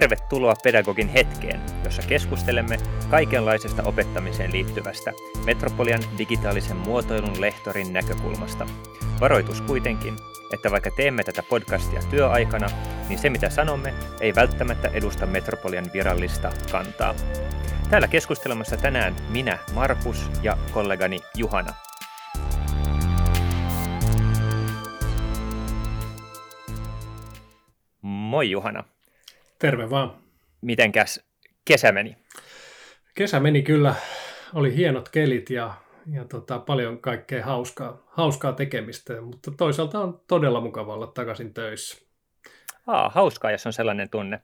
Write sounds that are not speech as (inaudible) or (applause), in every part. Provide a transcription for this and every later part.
Tervetuloa Pedagogin hetkeen, jossa keskustelemme kaikenlaisesta opettamiseen liittyvästä Metropolian digitaalisen muotoilun lehtorin näkökulmasta. Varoitus kuitenkin, että vaikka teemme tätä podcastia työaikana, niin se mitä sanomme ei välttämättä edusta Metropolian virallista kantaa. Täällä keskustelemassa tänään minä, Markus ja kollegani Juhana. Moi Juhana. Terve vaan. Mitenkäs kesä meni? Kesä meni kyllä. Oli hienot kelit ja, ja tota, paljon kaikkea hauskaa, hauskaa tekemistä, mutta toisaalta on todella mukava olla takaisin töissä. Aa, hauskaa, jos on sellainen tunne.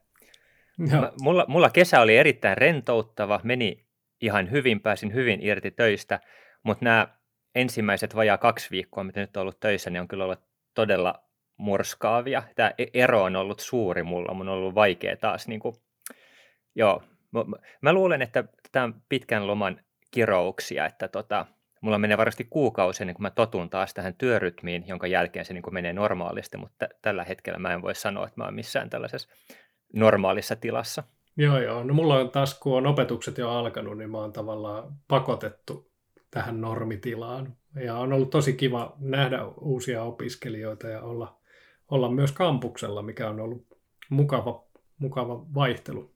Mä, mulla, mulla kesä oli erittäin rentouttava, meni ihan hyvin, pääsin hyvin irti töistä, mutta nämä ensimmäiset vajaa kaksi viikkoa, mitä nyt on ollut töissä, niin on kyllä ollut todella murskaavia. Tämä e-, ero on ollut suuri mulla, mun on ollut vaikea taas. Niin kuin, joo, mä, luulen, että tämä on pitkän loman kirouksia, että tota, mulla menee varmasti kuukausi ennen kuin mä totun taas tähän työrytmiin, jonka jälkeen se niin kuin menee normaalisti, mutta tällä hetkellä mä en voi sanoa, että mä oon missään tällaisessa normaalissa tilassa. Joo, joo. No mulla on taas, kun on opetukset jo alkanut, niin mä oon tavallaan pakotettu tähän normitilaan. Ja on ollut tosi kiva nähdä uusia opiskelijoita ja olla olla myös kampuksella, mikä on ollut mukava, mukava vaihtelu.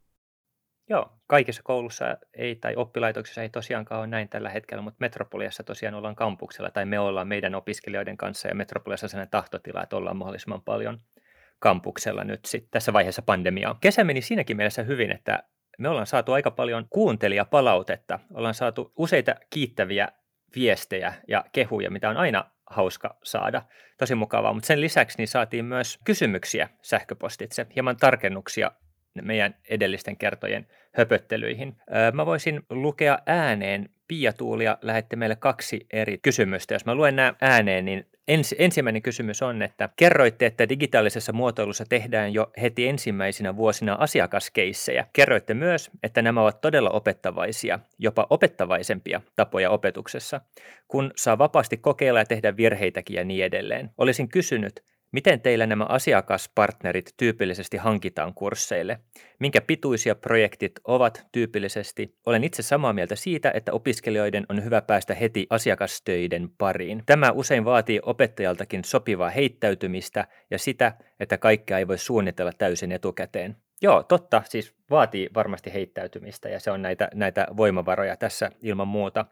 Joo, kaikissa koulussa ei, tai oppilaitoksissa ei tosiaankaan ole näin tällä hetkellä, mutta Metropoliassa tosiaan ollaan kampuksella, tai me ollaan meidän opiskelijoiden kanssa, ja Metropoliassa sellainen tahtotila, että ollaan mahdollisimman paljon kampuksella nyt sit tässä vaiheessa pandemiaa. Kesä meni siinäkin mielessä hyvin, että me ollaan saatu aika paljon kuuntelijapalautetta, ollaan saatu useita kiittäviä viestejä ja kehuja, mitä on aina hauska saada. Tosi mukavaa, mutta sen lisäksi niin saatiin myös kysymyksiä sähköpostitse, hieman tarkennuksia meidän edellisten kertojen höpöttelyihin. Mä voisin lukea ääneen. Pia Tuulia lähetti meille kaksi eri kysymystä. Jos mä luen nämä ääneen, niin ens, ensimmäinen kysymys on, että kerroitte, että digitaalisessa muotoilussa tehdään jo heti ensimmäisinä vuosina asiakaskeissejä. Kerroitte myös, että nämä ovat todella opettavaisia, jopa opettavaisempia tapoja opetuksessa, kun saa vapaasti kokeilla ja tehdä virheitäkin ja niin edelleen. Olisin kysynyt, Miten teillä nämä asiakaspartnerit tyypillisesti hankitaan kursseille? Minkä pituisia projektit ovat tyypillisesti? Olen itse samaa mieltä siitä, että opiskelijoiden on hyvä päästä heti asiakastöiden pariin. Tämä usein vaatii opettajaltakin sopivaa heittäytymistä ja sitä, että kaikkea ei voi suunnitella täysin etukäteen. Joo, totta, siis vaatii varmasti heittäytymistä ja se on näitä, näitä voimavaroja tässä ilman muuta.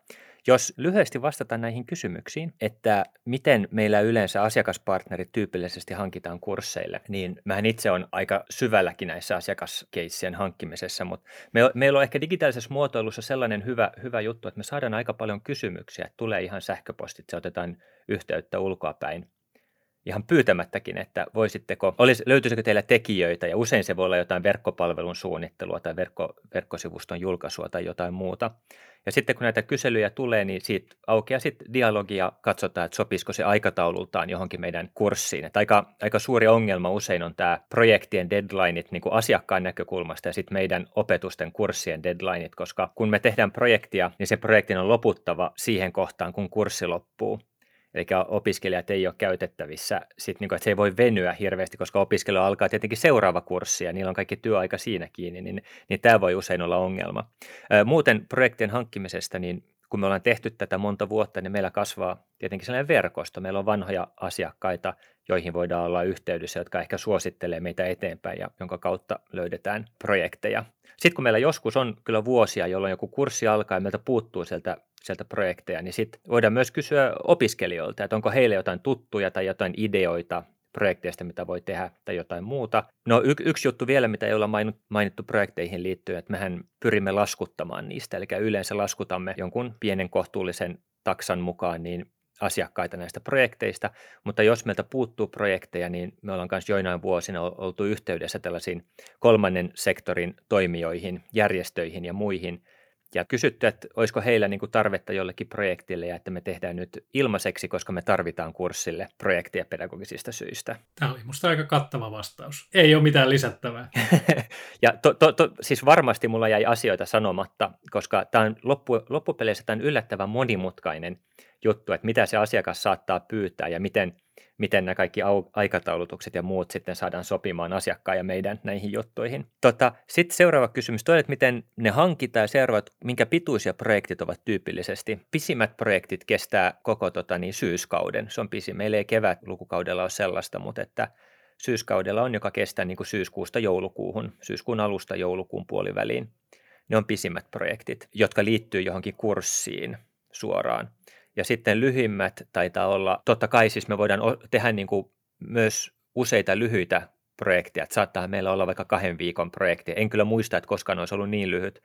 Jos lyhyesti vastataan näihin kysymyksiin, että miten meillä yleensä asiakaspartnerit tyypillisesti hankitaan kursseille, niin mähän itse on aika syvälläkin näissä asiakaskeissien hankkimisessa, mutta me, meillä on ehkä digitaalisessa muotoilussa sellainen hyvä, hyvä juttu, että me saadaan aika paljon kysymyksiä, tulee ihan sähköpostit, se otetaan yhteyttä ulkoapäin ihan pyytämättäkin, että voisitteko, olisi, löytyisikö teillä tekijöitä, ja usein se voi olla jotain verkkopalvelun suunnittelua tai verkko, verkkosivuston julkaisua tai jotain muuta. Ja sitten kun näitä kyselyjä tulee, niin siitä aukeaa sitten dialogia, katsotaan, että sopisiko se aikataulultaan johonkin meidän kurssiin. Että aika, aika suuri ongelma usein on tämä projektien deadlineit niin kuin asiakkaan näkökulmasta ja sitten meidän opetusten kurssien deadlineit, koska kun me tehdään projektia, niin se projektin on loputtava siihen kohtaan, kun kurssi loppuu. Eli opiskelijat ei ole käytettävissä, sit niin kuin, että se ei voi venyä hirveästi, koska opiskelu alkaa tietenkin seuraava kurssi ja niillä on kaikki työaika siinä kiinni, niin, niin tämä voi usein olla ongelma. Muuten projektien hankkimisesta, niin kun me ollaan tehty tätä monta vuotta, niin meillä kasvaa tietenkin sellainen verkosto. Meillä on vanhoja asiakkaita, joihin voidaan olla yhteydessä, jotka ehkä suosittelee meitä eteenpäin ja jonka kautta löydetään projekteja. Sitten kun meillä joskus on kyllä vuosia, jolloin joku kurssi alkaa ja meiltä puuttuu sieltä sieltä projekteja, niin sitten voidaan myös kysyä opiskelijoilta, että onko heille jotain tuttuja tai jotain ideoita projekteista, mitä voi tehdä tai jotain muuta. No y- yksi juttu vielä, mitä ei olla mainittu projekteihin liittyen, että mehän pyrimme laskuttamaan niistä, eli yleensä laskutamme jonkun pienen kohtuullisen taksan mukaan, niin asiakkaita näistä projekteista, mutta jos meiltä puuttuu projekteja, niin me ollaan myös joinain vuosina oltu yhteydessä tällaisiin kolmannen sektorin toimijoihin, järjestöihin ja muihin, ja kysytty, että olisiko heillä niin kuin tarvetta jollekin projektille ja että me tehdään nyt ilmaiseksi, koska me tarvitaan kurssille projektia pedagogisista syistä. Tämä oli minusta aika kattava vastaus. Ei ole mitään lisättävää. (laughs) ja to, to, to, siis varmasti mulla jäi asioita sanomatta, koska tämä on loppu, loppupeleissä tämä on yllättävän monimutkainen juttu, että mitä se asiakas saattaa pyytää ja miten, miten nämä kaikki aikataulutukset ja muut sitten saadaan sopimaan asiakkaan ja meidän näihin juttuihin. Tota, sitten seuraava kysymys, toi, että miten ne hankitaan ja seuraavat, minkä pituisia projektit ovat tyypillisesti. Pisimmät projektit kestää koko tota, niin, syyskauden, se on pisin. Meillä ei kevät lukukaudella ole sellaista, mutta että syyskaudella on, joka kestää niin kuin syyskuusta joulukuuhun, syyskuun alusta joulukuun puoliväliin. Ne on pisimmät projektit, jotka liittyy johonkin kurssiin suoraan. Ja sitten lyhyimmät taitaa olla, totta kai siis me voidaan tehdä niin kuin myös useita lyhyitä projekteja, saattaa meillä olla vaikka kahden viikon projekti. En kyllä muista, että koskaan olisi ollut niin lyhyt,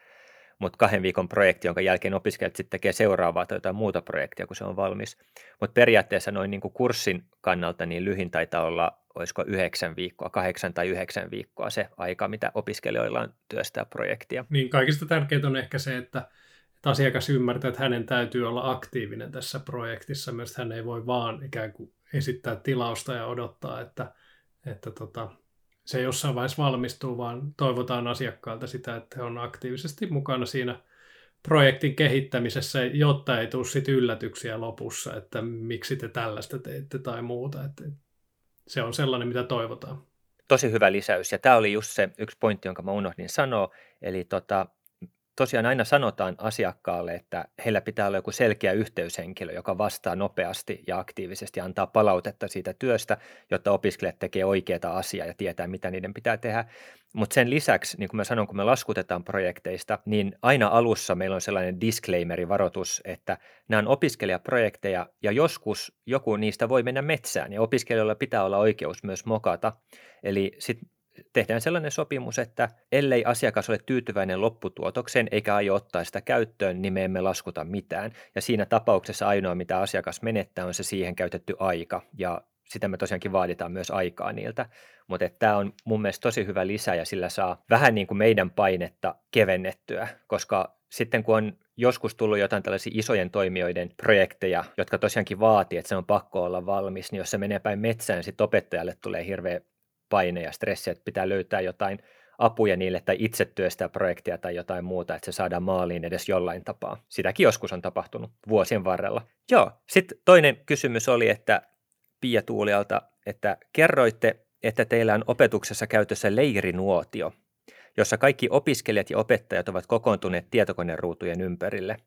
mutta kahden viikon projekti, jonka jälkeen opiskelijat sitten tekee seuraavaa tai jotain muuta projektia, kun se on valmis. Mutta periaatteessa noin niin kuin kurssin kannalta niin lyhin taitaa olla, olisiko yhdeksän viikkoa, kahdeksan tai yhdeksän viikkoa se aika, mitä opiskelijoilla on työstää projektia. Niin kaikista tärkeintä on ehkä se, että että asiakas ymmärtää, että hänen täytyy olla aktiivinen tässä projektissa. Myös hän ei voi vaan ikään kuin esittää tilausta ja odottaa, että, että tota, se jossain vaiheessa valmistuu, vaan toivotaan asiakkaalta sitä, että he on aktiivisesti mukana siinä projektin kehittämisessä, jotta ei tule sit yllätyksiä lopussa, että miksi te tällaista teitte tai muuta. Että se on sellainen, mitä toivotaan. Tosi hyvä lisäys. Ja tämä oli just se yksi pointti, jonka mä unohdin sanoa. Eli tota, tosiaan aina sanotaan asiakkaalle, että heillä pitää olla joku selkeä yhteyshenkilö, joka vastaa nopeasti ja aktiivisesti antaa palautetta siitä työstä, jotta opiskelijat tekee oikeaa asiaa ja tietää, mitä niiden pitää tehdä. Mutta sen lisäksi, niin kuin mä sanon, kun me laskutetaan projekteista, niin aina alussa meillä on sellainen disclaimeri, varoitus, että nämä on opiskelijaprojekteja ja joskus joku niistä voi mennä metsään ja opiskelijoilla pitää olla oikeus myös mokata. Eli sitten tehdään sellainen sopimus, että ellei asiakas ole tyytyväinen lopputuotokseen eikä aio ottaa sitä käyttöön, niin me emme laskuta mitään. Ja siinä tapauksessa ainoa, mitä asiakas menettää, on se siihen käytetty aika. Ja sitä me tosiaankin vaaditaan myös aikaa niiltä. Mutta tämä on mun mielestä tosi hyvä lisä ja sillä saa vähän niin kuin meidän painetta kevennettyä, koska sitten kun on joskus tullut jotain tällaisia isojen toimijoiden projekteja, jotka tosiaankin vaatii, että se on pakko olla valmis, niin jos se menee päin metsään, niin sitten opettajalle tulee hirveä paine ja stressi, että pitää löytää jotain apuja niille tai itse työstää projektia tai jotain muuta, että se saadaan maaliin edes jollain tapaa. Sitäkin joskus on tapahtunut vuosien varrella. Joo, sitten toinen kysymys oli, että Pia Tuulialta, että kerroitte, että teillä on opetuksessa käytössä leirinuotio, jossa kaikki opiskelijat ja opettajat ovat kokoontuneet tietokoneruutujen ympärille.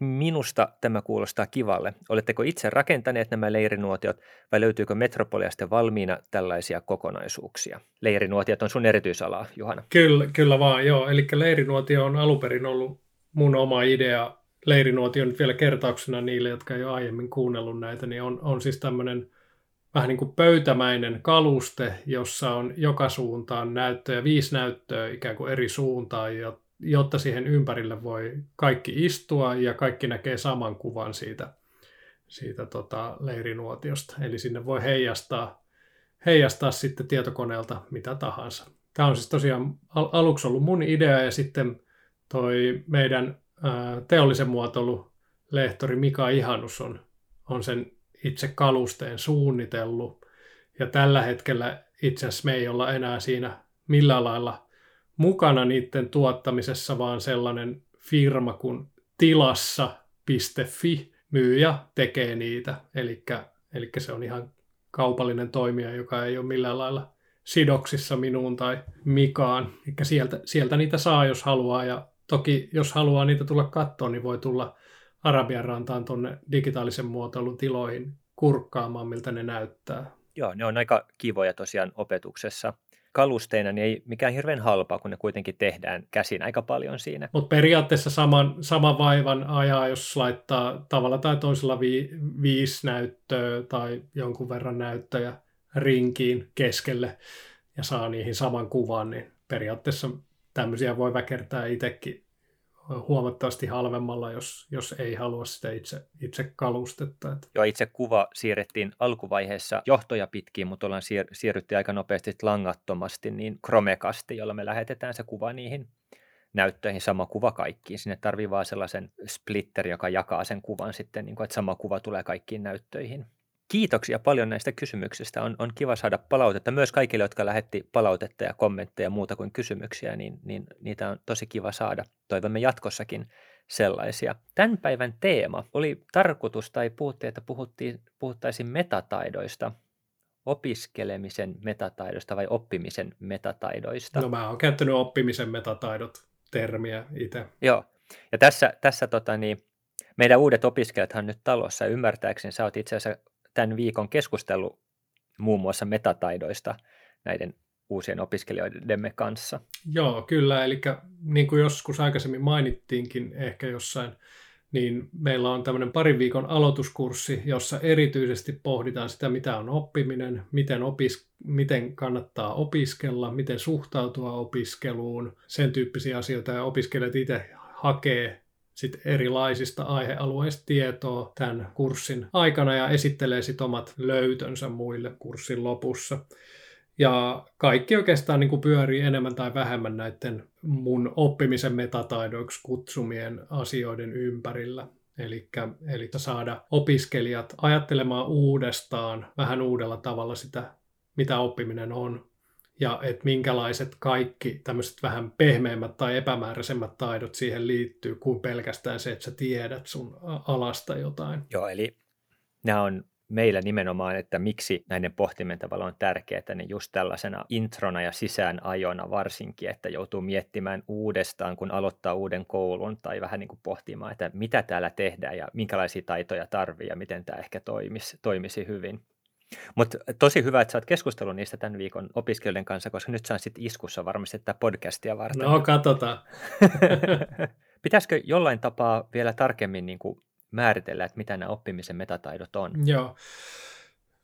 Minusta tämä kuulostaa kivalle. Oletteko itse rakentaneet nämä leirinuotiot vai löytyykö Metropoliasta valmiina tällaisia kokonaisuuksia? Leirinuotiot on sun erityisalaa, Juhana. Kyllä, kyllä vaan, joo. Eli leirinuotio on aluperin ollut mun oma idea. Leirinuotio nyt vielä kertauksena niille, jotka ei ole aiemmin kuunnellut näitä, niin on, on siis tämmöinen vähän niin kuin pöytämäinen kaluste, jossa on joka suuntaan näyttöjä, viisi näyttöä ikään kuin eri suuntaan, jotta siihen ympärille voi kaikki istua ja kaikki näkee saman kuvan siitä, siitä tota leirinuotiosta. Eli sinne voi heijastaa, heijastaa sitten tietokoneelta mitä tahansa. Tämä on siis tosiaan al- aluksi ollut mun idea ja sitten toi meidän teollisen muotoilu lehtori Mika Ihanus on, on sen itse kalusteen suunnitellut. Ja tällä hetkellä itse asiassa me ei olla enää siinä millään lailla mukana niiden tuottamisessa, vaan sellainen firma kuin tilassa.fi myyjä tekee niitä. Eli se on ihan kaupallinen toimija, joka ei ole millään lailla sidoksissa minuun tai Mikaan. Eli sieltä, sieltä niitä saa, jos haluaa. Ja toki, jos haluaa niitä tulla kattoon, niin voi tulla Arabian rantaan tuonne digitaalisen muotoilun tiloihin kurkkaamaan, miltä ne näyttää. Joo, ne on aika kivoja tosiaan opetuksessa kalusteina niin ei mikään hirveän halpaa, kun ne kuitenkin tehdään käsin aika paljon siinä. Mutta periaatteessa saman, saman vaivan ajaa, jos laittaa tavalla tai toisella vi, viisi näyttöä tai jonkun verran näyttöjä rinkiin keskelle ja saa niihin saman kuvan, niin periaatteessa tämmöisiä voi väkertää itsekin huomattavasti halvemmalla, jos, jos ei halua sitä itse, itse kalustetta. Joo, itse kuva siirrettiin alkuvaiheessa johtoja pitkin, mutta ollaan siir- siirrytty aika nopeasti langattomasti niin Chromecasti, jolla me lähetetään se kuva niihin näyttöihin, sama kuva kaikkiin. Sinne tarvii vaan sellaisen splitter, joka jakaa sen kuvan sitten, niin kuin, että sama kuva tulee kaikkiin näyttöihin. Kiitoksia paljon näistä kysymyksistä. On, on kiva saada palautetta. Myös kaikille, jotka lähetti palautetta ja kommentteja muuta kuin kysymyksiä, niin, niin niitä on tosi kiva saada. Toivomme jatkossakin sellaisia. Tämän päivän teema oli tarkoitus tai puhuttiin, että puhuttiin, puhuttaisiin metataidoista, opiskelemisen metataidoista vai oppimisen metataidoista. No mä oon käyttänyt oppimisen metataidot termiä itse. Joo, ja tässä, tässä tota, niin, meidän uudet opiskelijathan nyt talossa, ymmärtääkseni sä oot itse asiassa tämän viikon keskustellut muun muassa metataidoista näiden uusien opiskelijoidemme kanssa. Joo, kyllä. Eli niin kuin joskus aikaisemmin mainittiinkin ehkä jossain, niin meillä on tämmöinen parin viikon aloituskurssi, jossa erityisesti pohditaan sitä, mitä on oppiminen, miten, opis, miten kannattaa opiskella, miten suhtautua opiskeluun, sen tyyppisiä asioita, ja opiskelijat itse hakee sit erilaisista aihealueista tietoa tämän kurssin aikana ja esittelee sitten omat löytönsä muille kurssin lopussa. Ja kaikki oikeastaan niin kuin pyörii enemmän tai vähemmän näiden mun oppimisen metataidoiksi kutsumien asioiden ympärillä. Eli, eli saada opiskelijat ajattelemaan uudestaan vähän uudella tavalla sitä, mitä oppiminen on. Ja että minkälaiset kaikki tämmöiset vähän pehmeämmät tai epämääräisemmät taidot siihen liittyy, kuin pelkästään se, että sä tiedät sun alasta jotain. Joo, eli nämä on meillä nimenomaan, että miksi näiden pohtimen tavalla on tärkeää, niin just tällaisena introna ja sisäänajona varsinkin, että joutuu miettimään uudestaan, kun aloittaa uuden koulun tai vähän niin kuin pohtimaan, että mitä täällä tehdään ja minkälaisia taitoja tarvii ja miten tämä ehkä toimisi, toimisi hyvin. Mutta tosi hyvä, että sä oot keskustellut niistä tämän viikon opiskelijoiden kanssa, koska nyt saan sitten iskussa varmasti tätä podcastia varten. No, katsotaan. (laughs) Pitäisikö jollain tapaa vielä tarkemmin niin kuin määritellä, että mitä nämä oppimisen metataidot on? Joo.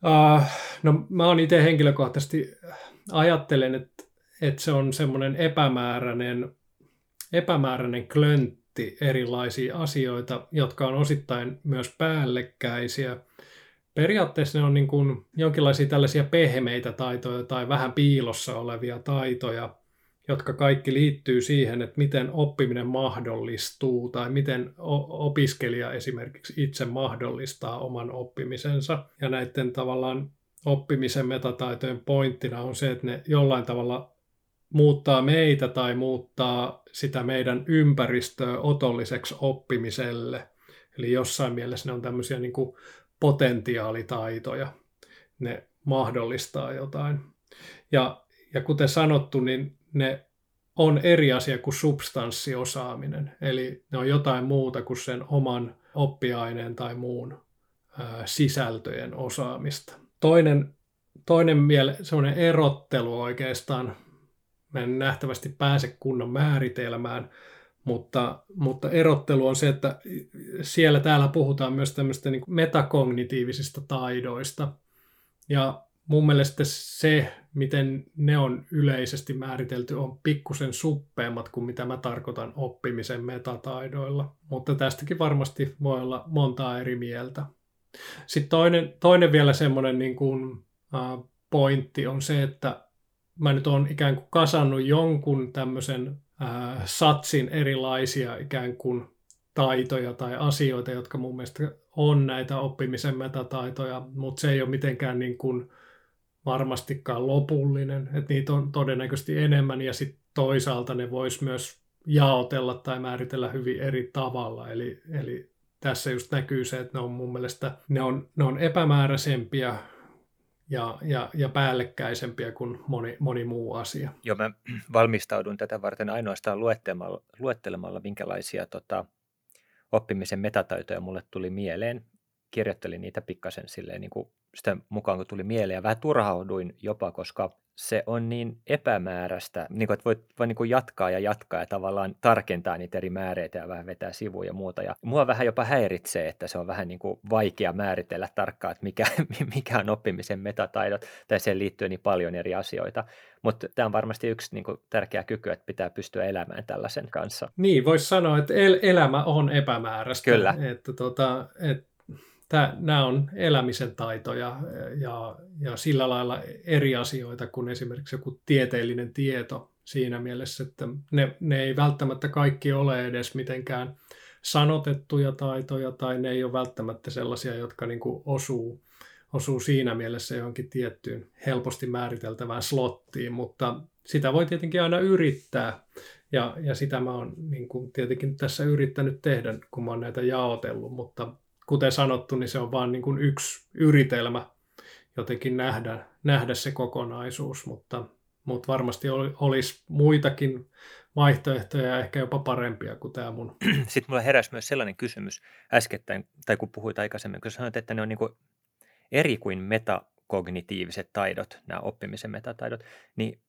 Uh, no mä oon itse henkilökohtaisesti ajattelen, että, että se on semmoinen epämääräinen, epämääräinen klöntti erilaisia asioita, jotka on osittain myös päällekkäisiä. Periaatteessa ne on niin kuin jonkinlaisia tällaisia pehmeitä taitoja tai vähän piilossa olevia taitoja, jotka kaikki liittyy siihen, että miten oppiminen mahdollistuu tai miten opiskelija esimerkiksi itse mahdollistaa oman oppimisensa. Ja näiden tavallaan oppimisen metataitojen pointtina on se, että ne jollain tavalla muuttaa meitä tai muuttaa sitä meidän ympäristöä otolliseksi oppimiselle. Eli jossain mielessä ne on tämmöisiä niin kuin potentiaalitaitoja. Ne mahdollistaa jotain. Ja, ja kuten sanottu, niin ne on eri asia kuin substanssiosaaminen. Eli ne on jotain muuta kuin sen oman oppiaineen tai muun ää, sisältöjen osaamista. Toinen, toinen miele, semmoinen erottelu oikeastaan, mä en nähtävästi pääse kunnon määritelmään, mutta, mutta erottelu on se, että siellä täällä puhutaan myös tämmöistä niin metakognitiivisista taidoista. Ja mun mielestä se, miten ne on yleisesti määritelty, on pikkusen suppeammat kuin mitä mä tarkoitan oppimisen metataidoilla. Mutta tästäkin varmasti voi olla montaa eri mieltä. Sitten toinen, toinen vielä semmoinen niin kuin, äh, pointti on se, että mä nyt olen ikään kuin kasannut jonkun tämmöisen äh, satsin erilaisia ikään kuin taitoja tai asioita, jotka mun mielestä on näitä oppimisen metataitoja, mutta se ei ole mitenkään niin kuin varmastikaan lopullinen, että niitä on todennäköisesti enemmän ja sitten toisaalta ne vois myös jaotella tai määritellä hyvin eri tavalla, eli, eli tässä just näkyy se, että ne on mun mielestä ne on, ne on epämääräisempiä ja, ja, ja päällekkäisempiä kuin moni, moni muu asia. Joo, mä (clears throat) valmistaudun tätä varten ainoastaan luettelemalla, luettelemalla minkälaisia tota, oppimisen metataitoja mulle tuli mieleen kirjoittelin niitä pikkasen silleen niin kuin sitä mukaan, kun tuli mieleen ja vähän turhauduin jopa, koska se on niin epämääräistä, niin kuin, että voi, voi niin jatkaa ja jatkaa ja tavallaan tarkentaa niitä eri määreitä ja vähän vetää sivuja ja muuta. Ja mua vähän jopa häiritsee, että se on vähän niin kuin vaikea määritellä tarkkaan, että mikä, (laughs) mikä on oppimisen metataidot, tai siihen liittyy niin paljon eri asioita. Mutta tämä on varmasti yksi niin kuin, tärkeä kyky, että pitää pystyä elämään tällaisen kanssa. Niin, voisi sanoa, että el- elämä on epämääräistä. Kyllä. Että, tota, että Nämä on elämisen taitoja ja, ja sillä lailla eri asioita kuin esimerkiksi joku tieteellinen tieto siinä mielessä, että ne, ne ei välttämättä kaikki ole edes mitenkään sanotettuja taitoja tai ne ei ole välttämättä sellaisia, jotka niin kuin osuu, osuu siinä mielessä johonkin tiettyyn helposti määriteltävään slottiin, mutta sitä voi tietenkin aina yrittää Ja, ja sitä mä oon niin kuin tietenkin tässä yrittänyt tehdä, kun mä oon näitä jaotellut, mutta kuten sanottu, niin se on vain niin yksi yritelmä jotenkin nähdä, nähdä se kokonaisuus, mutta, mutta varmasti olisi muitakin vaihtoehtoja ja ehkä jopa parempia kuin tämä mun. (clears throat) Sitten mulla heräsi myös sellainen kysymys äskettäin, tai kun puhuit aikaisemmin, kun sanoit, että ne on niin kuin eri kuin metakognitiiviset taidot, nämä oppimisen metataidot, niin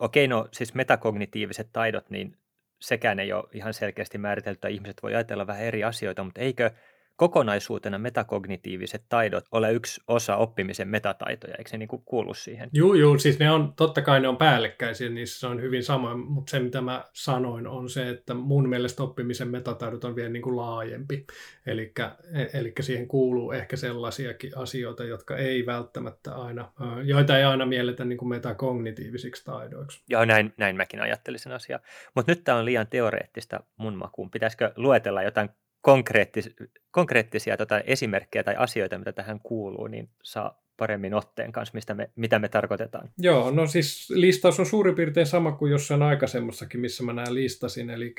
okei, no siis metakognitiiviset taidot, niin sekään ei ole ihan selkeästi määritelty, ihmiset voi ajatella vähän eri asioita, mutta eikö kokonaisuutena metakognitiiviset taidot ole yksi osa oppimisen metataitoja, eikö se niin kuin kuulu siihen? Joo, joo, siis ne on, totta kai ne on päällekkäisiä, niissä se on hyvin sama, mutta se mitä mä sanoin on se, että mun mielestä oppimisen metataidot on vielä niin kuin laajempi, eli siihen kuuluu ehkä sellaisiakin asioita, jotka ei välttämättä aina, joita ei aina mielletä niin kuin metakognitiivisiksi taidoiksi. Joo, näin, näin mäkin ajattelisin asiaa, mutta nyt tämä on liian teoreettista mun makuun. Pitäisikö luetella jotain konkreettis, konkreettisia tota, esimerkkejä tai asioita, mitä tähän kuuluu, niin saa paremmin otteen kanssa, mistä me, mitä me tarkoitetaan. Joo, no siis listaus on suurin piirtein sama kuin jossain aikaisemmassakin, missä mä nämä listasin, eli,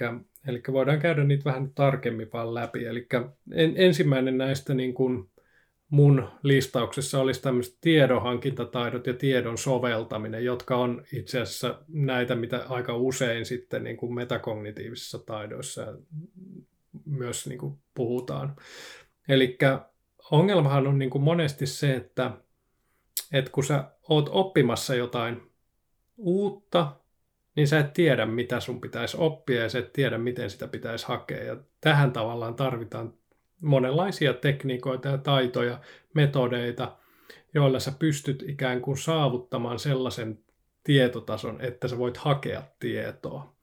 eli voidaan käydä niitä vähän tarkemmin vaan läpi. Eli en, ensimmäinen näistä niin kuin mun listauksessa olisi tämmöiset tiedonhankintataidot ja tiedon soveltaminen, jotka on itse asiassa näitä, mitä aika usein sitten niin kuin metakognitiivisissa taidoissa myös niin kuin puhutaan. Eli ongelmahan on niin kuin monesti se, että, että kun sä oot oppimassa jotain uutta, niin sä et tiedä, mitä sun pitäisi oppia ja sä et tiedä, miten sitä pitäisi hakea. Ja tähän tavallaan tarvitaan monenlaisia tekniikoita ja taitoja, metodeita, joilla sä pystyt ikään kuin saavuttamaan sellaisen tietotason, että sä voit hakea tietoa.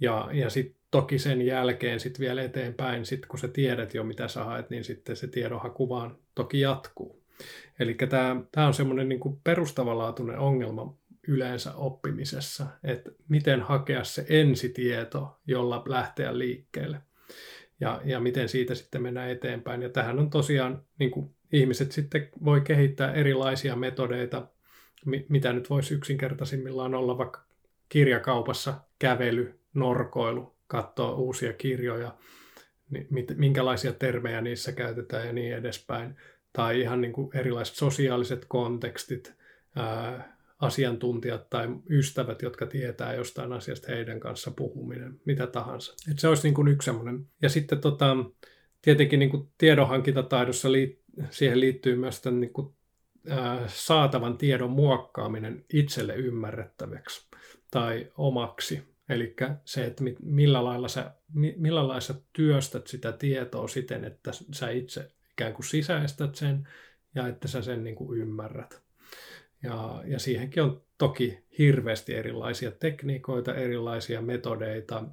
Ja, ja sitten toki sen jälkeen sitten vielä eteenpäin, sit kun sä tiedät jo mitä sä haet, niin sitten se tiedonhaku vaan toki jatkuu. Eli tämä on semmoinen niin perustavanlaatuinen ongelma yleensä oppimisessa, että miten hakea se ensitieto, jolla lähteä liikkeelle. Ja, ja miten siitä sitten mennään eteenpäin. Ja tähän on tosiaan, niin kuin ihmiset sitten voi kehittää erilaisia metodeita, mitä nyt voisi yksinkertaisimmillaan olla vaikka kirjakaupassa kävely, norkoilu, katsoa uusia kirjoja, minkälaisia termejä niissä käytetään ja niin edespäin. Tai ihan niin kuin erilaiset sosiaaliset kontekstit, asiantuntijat tai ystävät, jotka tietää jostain asiasta, heidän kanssa puhuminen, mitä tahansa. Et se olisi niin kuin yksi semmoinen. Ja sitten tota, tietenkin niin kuin tiedonhankintataidossa liit, siihen liittyy myös tämän niin kuin, ää, saatavan tiedon muokkaaminen itselle ymmärrettäväksi tai omaksi. Eli se, että millä lailla, sä, millä lailla sä työstät sitä tietoa siten, että sä itse ikään kuin sisäistät sen ja että sä sen niin kuin ymmärrät. Ja, ja siihenkin on toki hirveästi erilaisia tekniikoita, erilaisia metodeita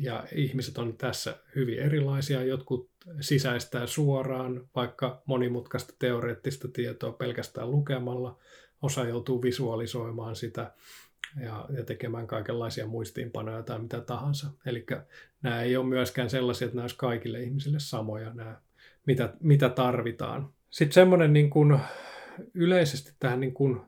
ja ihmiset on tässä hyvin erilaisia. Jotkut sisäistää suoraan vaikka monimutkaista teoreettista tietoa pelkästään lukemalla, osa joutuu visualisoimaan sitä ja, ja tekemään kaikenlaisia muistiinpanoja tai mitä tahansa. Eli nämä ei ole myöskään sellaisia, että nämä olisi kaikille ihmisille samoja, nämä, mitä, mitä tarvitaan. Sitten semmoinen niin kuin yleisesti tähän niin kuin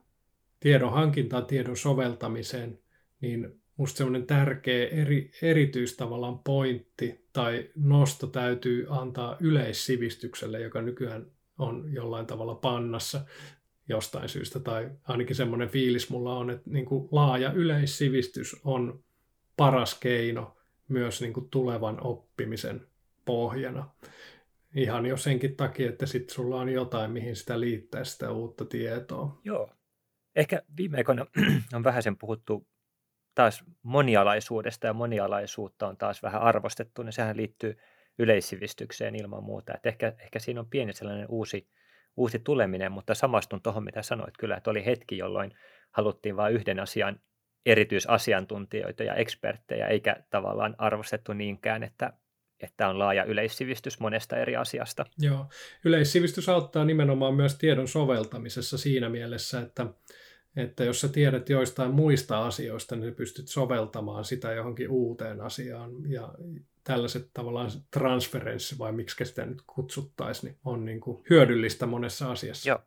tiedon hankintaan, tiedon soveltamiseen, niin musta semmoinen tärkeä eri, erityistavallaan pointti tai nosto täytyy antaa yleissivistykselle, joka nykyään on jollain tavalla pannassa jostain syystä, tai ainakin semmoinen fiilis mulla on, että niin kuin laaja yleissivistys on paras keino myös niin kuin tulevan oppimisen pohjana. Ihan jo senkin takia, että sitten sulla on jotain, mihin sitä liittää sitä uutta tietoa. Joo. Ehkä viime aikoina (clears throat) on vähän sen puhuttu taas monialaisuudesta ja monialaisuutta on taas vähän arvostettu, niin sehän liittyy yleissivistykseen ilman muuta. Ehkä, ehkä siinä on pieni sellainen uusi, uusi tuleminen, mutta samastun tuohon, mitä sanoit kyllä, että oli hetki, jolloin haluttiin vain yhden asian erityisasiantuntijoita ja eksperttejä, eikä tavallaan arvostettu niinkään, että, että on laaja yleissivistys monesta eri asiasta. Joo, yleissivistys auttaa nimenomaan myös tiedon soveltamisessa siinä mielessä, että, että jos sä tiedät joistain muista asioista, niin pystyt soveltamaan sitä johonkin uuteen asiaan. Ja tällaiset tavallaan transferenssi, vai miksi sitä nyt kutsuttaisiin, niin on niin kuin hyödyllistä monessa asiassa. Joo.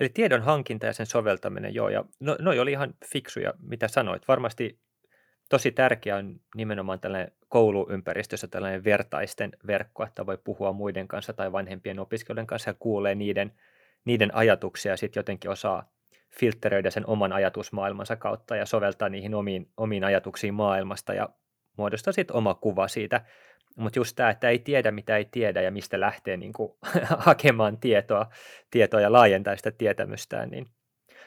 Eli tiedon hankinta ja sen soveltaminen, joo. Ja no, noi oli ihan fiksuja, mitä sanoit. Varmasti tosi tärkeä on nimenomaan tällainen kouluympäristössä tällainen vertaisten verkko, että voi puhua muiden kanssa tai vanhempien opiskelijoiden kanssa ja kuulee niiden, niiden ajatuksia ja sitten jotenkin osaa filtteröidä sen oman ajatusmaailmansa kautta ja soveltaa niihin omiin, omiin ajatuksiin maailmasta ja muodostaa sitten oma kuva siitä. Mutta just tämä, että ei tiedä mitä ei tiedä ja mistä lähtee niin kuin, (laughs) hakemaan tietoa, tietoa ja laajentaa sitä tietämystään, niin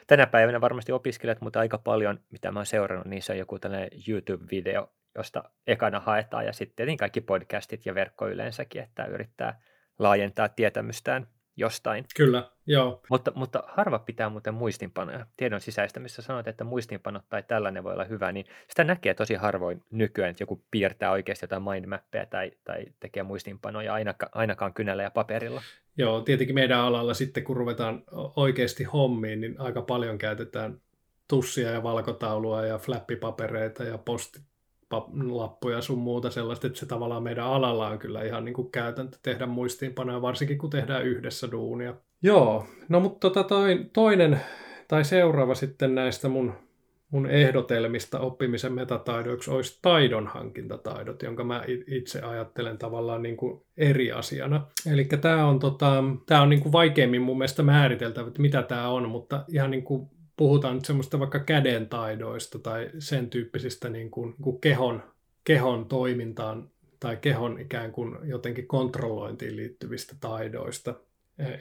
tänä päivänä varmasti opiskelijat, mutta aika paljon, mitä mä oon seurannut, niin se on joku tällainen YouTube-video, josta ekana haetaan ja sitten kaikki podcastit ja verkko yleensäkin, että yrittää laajentaa tietämystään jostain. Kyllä, joo. Mutta, mutta harva pitää muuten muistinpanoja. Tiedon sisäistä, missä sanot, että muistinpanot tai tällainen voi olla hyvä, niin sitä näkee tosi harvoin nykyään, että joku piirtää oikeasti jotain mindmappeja tai, tai tekee muistinpanoja ainakaan, ainakaan kynällä ja paperilla. Joo, tietenkin meidän alalla sitten, kun ruvetaan oikeasti hommiin, niin aika paljon käytetään tussia ja valkotaulua ja flappipapereita ja posti, lappuja sun muuta sellaista, että se tavallaan meidän alalla on kyllä ihan niin kuin käytäntö tehdä muistiinpanoja, varsinkin kun tehdään yhdessä duunia. Joo, no mutta tota toi, toinen tai seuraava sitten näistä mun, mun ehdotelmista oppimisen metataidoiksi olisi taidonhankintataidot, jonka mä itse ajattelen tavallaan niin kuin eri asiana. Eli tämä on, tota, tää on niin kuin vaikeimmin mun mielestä määriteltävä, että mitä tämä on, mutta ihan niin kuin puhutaan nyt semmoista vaikka kädentaidoista tai sen tyyppisistä niin kuin, niin kuin kehon, kehon toimintaan tai kehon ikään kuin jotenkin kontrollointiin liittyvistä taidoista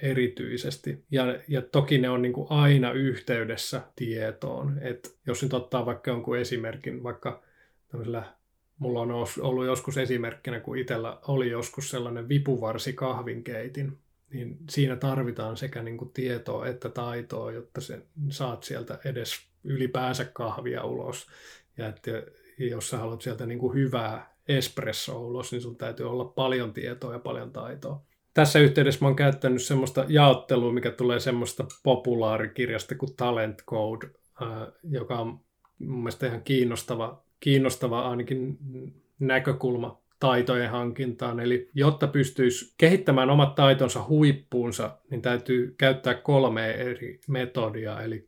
erityisesti. Ja, ja toki ne on niin kuin aina yhteydessä tietoon. Et jos nyt ottaa vaikka jonkun esimerkin, vaikka tämmöisellä, mulla on ollut joskus esimerkkinä, kun itsellä oli joskus sellainen vipuvarsi kahvinkeitin, niin siinä tarvitaan sekä niin kuin tietoa että taitoa, jotta sen saat sieltä edes ylipäänsä kahvia ulos. Ja että jos sä haluat sieltä niin kuin hyvää espresso ulos, niin sun täytyy olla paljon tietoa ja paljon taitoa. Tässä yhteydessä mä oon käyttänyt semmoista jaottelua, mikä tulee semmoista populaarikirjasta kuin Talent Code, joka on mun mielestä ihan kiinnostava, kiinnostava ainakin näkökulma taitojen hankintaan. Eli jotta pystyisi kehittämään omat taitonsa huippuunsa, niin täytyy käyttää kolme eri metodia, eli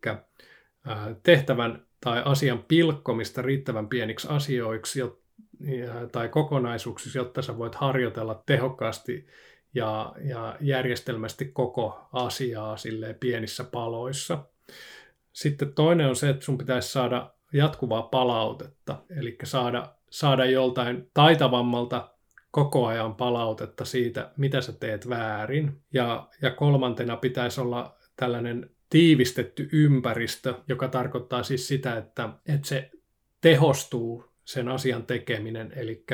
tehtävän tai asian pilkkomista riittävän pieniksi asioiksi tai kokonaisuuksiksi, jotta sä voit harjoitella tehokkaasti ja, ja järjestelmästi koko asiaa sille pienissä paloissa. Sitten toinen on se, että sun pitäisi saada jatkuvaa palautetta, eli saada saada joltain taitavammalta koko ajan palautetta siitä, mitä sä teet väärin. Ja, ja kolmantena pitäisi olla tällainen tiivistetty ympäristö, joka tarkoittaa siis sitä, että, että se tehostuu sen asian tekeminen. Eli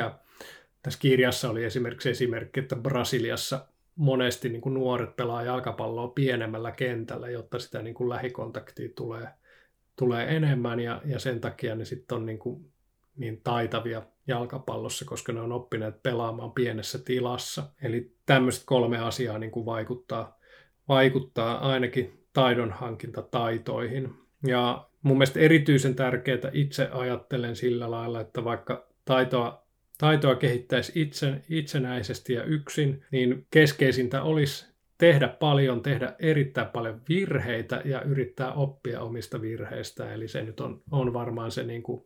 tässä kirjassa oli esimerkiksi esimerkki, että Brasiliassa monesti niin kuin nuoret pelaa jalkapalloa pienemmällä kentällä, jotta sitä niin kuin lähikontaktia tulee, tulee enemmän ja, ja sen takia ne sitten on niin kuin niin taitavia jalkapallossa, koska ne on oppineet pelaamaan pienessä tilassa. Eli tämmöiset kolme asiaa niin kuin vaikuttaa, vaikuttaa ainakin taidonhankintataitoihin. Ja mun mielestä erityisen tärkeää itse ajattelen sillä lailla, että vaikka taitoa, taitoa kehittäisi itse, itsenäisesti ja yksin, niin keskeisintä olisi tehdä paljon, tehdä erittäin paljon virheitä ja yrittää oppia omista virheistä. Eli se nyt on, on varmaan se niin kuin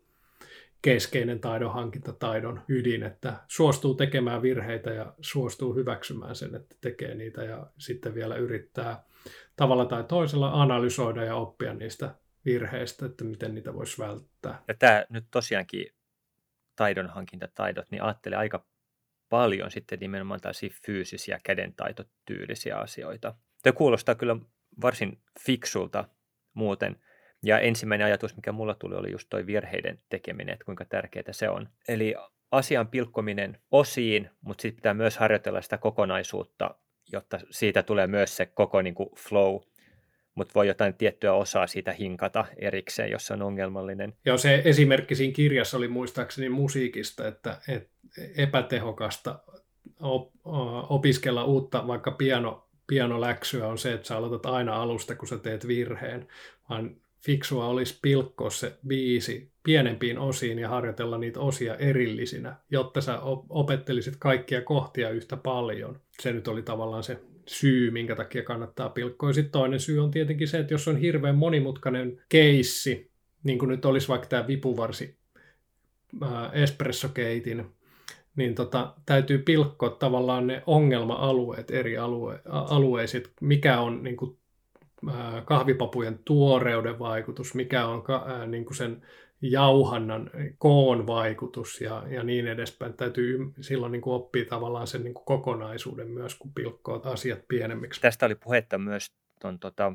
keskeinen taidonhankintataidon ydin, että suostuu tekemään virheitä ja suostuu hyväksymään sen, että tekee niitä ja sitten vielä yrittää tavalla tai toisella analysoida ja oppia niistä virheistä, että miten niitä voisi välttää. Ja tämä nyt tosiaankin taidonhankintataidot, niin ajattelee aika paljon sitten nimenomaan tällaisia fyysisiä kädentaitotyylisiä asioita. Tämä kuulostaa kyllä varsin fiksulta muuten – ja ensimmäinen ajatus, mikä mulla tuli, oli just toi virheiden tekeminen, että kuinka tärkeää se on. Eli asian pilkkominen osiin, mutta sitten pitää myös harjoitella sitä kokonaisuutta, jotta siitä tulee myös se koko niin kuin flow, mutta voi jotain tiettyä osaa siitä hinkata erikseen, jos se on ongelmallinen. Ja se esimerkki siinä kirjassa oli muistaakseni musiikista, että, epätehokasta op, opiskella uutta vaikka piano, pianoläksyä on se, että sä aloitat aina alusta, kun sä teet virheen, vaan fiksua olisi pilkkoa se biisi pienempiin osiin ja harjoitella niitä osia erillisinä, jotta sä opettelisit kaikkia kohtia yhtä paljon. Se nyt oli tavallaan se syy, minkä takia kannattaa pilkkoa. Sitten toinen syy on tietenkin se, että jos on hirveän monimutkainen keissi, niin kuin nyt olisi vaikka tämä vipuvarsi espressokeitin, niin tota, täytyy pilkkoa tavallaan ne ongelma-alueet eri alue, alueisiin, mikä on niin kuin, kahvipapujen tuoreuden vaikutus, mikä on ka, niin kuin sen jauhannan koon vaikutus ja, ja niin edespäin. Täytyy silloin niin kuin oppia tavallaan sen niin kuin kokonaisuuden myös, kun pilkkoo asiat pienemmiksi. Tästä oli puhetta myös tuon tota,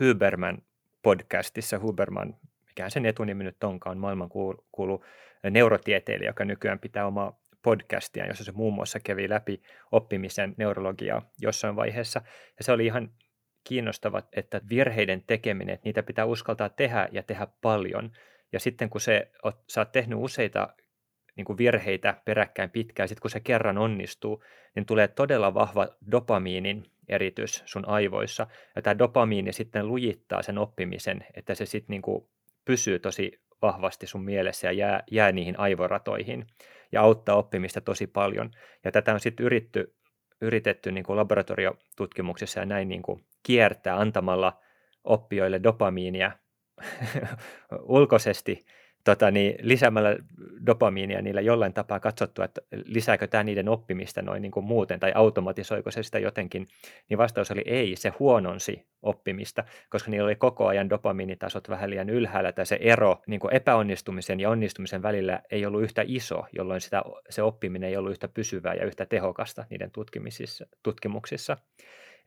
Huberman podcastissa. Huberman, mikä sen etunimi nyt onkaan, maailman kuulu neurotieteilijä, joka nykyään pitää omaa podcastia, jossa se muun muassa kävi läpi oppimisen neurologiaa jossain vaiheessa. Ja se oli ihan kiinnostava, että virheiden tekeminen, että niitä pitää uskaltaa tehdä ja tehdä paljon. Ja sitten kun se, sä oot tehnyt useita niin kuin virheitä peräkkäin pitkään, sitten kun se kerran onnistuu, niin tulee todella vahva dopamiinin eritys sun aivoissa. Ja tämä dopamiini sitten lujittaa sen oppimisen, että se sitten niin kuin pysyy tosi vahvasti sun mielessä ja jää, jää niihin aivoratoihin ja auttaa oppimista tosi paljon. Ja tätä on sitten yritetty, yritetty niin kuin laboratoriotutkimuksessa ja näin niin kuin kiertää antamalla oppijoille dopamiinia (laughs) ulkoisesti tota, niin, lisäämällä dopamiinia niillä jollain tapaa katsottu, että lisääkö tämä niiden oppimista noin niin kuin muuten tai automatisoiko se sitä jotenkin, niin vastaus oli ei, se huononsi oppimista, koska niillä oli koko ajan dopamiinitasot vähän liian ylhäällä tai se ero niin kuin epäonnistumisen ja onnistumisen välillä ei ollut yhtä iso, jolloin sitä, se oppiminen ei ollut yhtä pysyvää ja yhtä tehokasta niiden tutkimuksissa.